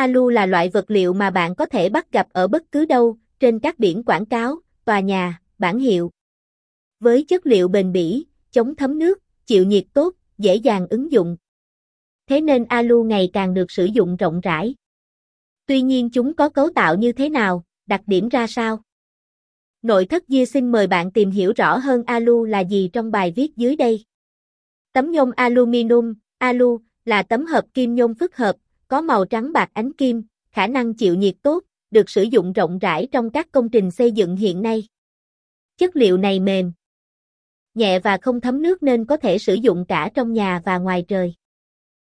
Alu là loại vật liệu mà bạn có thể bắt gặp ở bất cứ đâu, trên các biển quảng cáo, tòa nhà, bản hiệu. Với chất liệu bền bỉ, chống thấm nước, chịu nhiệt tốt, dễ dàng ứng dụng. Thế nên alu ngày càng được sử dụng rộng rãi. Tuy nhiên chúng có cấu tạo như thế nào, đặc điểm ra sao? Nội thất Di xin mời bạn tìm hiểu rõ hơn alu là gì trong bài viết dưới đây. Tấm nhôm aluminum, alu là tấm hợp kim nhôm phức hợp, có màu trắng bạc ánh kim, khả năng chịu nhiệt tốt, được sử dụng rộng rãi trong các công trình xây dựng hiện nay. Chất liệu này mềm, nhẹ và không thấm nước nên có thể sử dụng cả trong nhà và ngoài trời.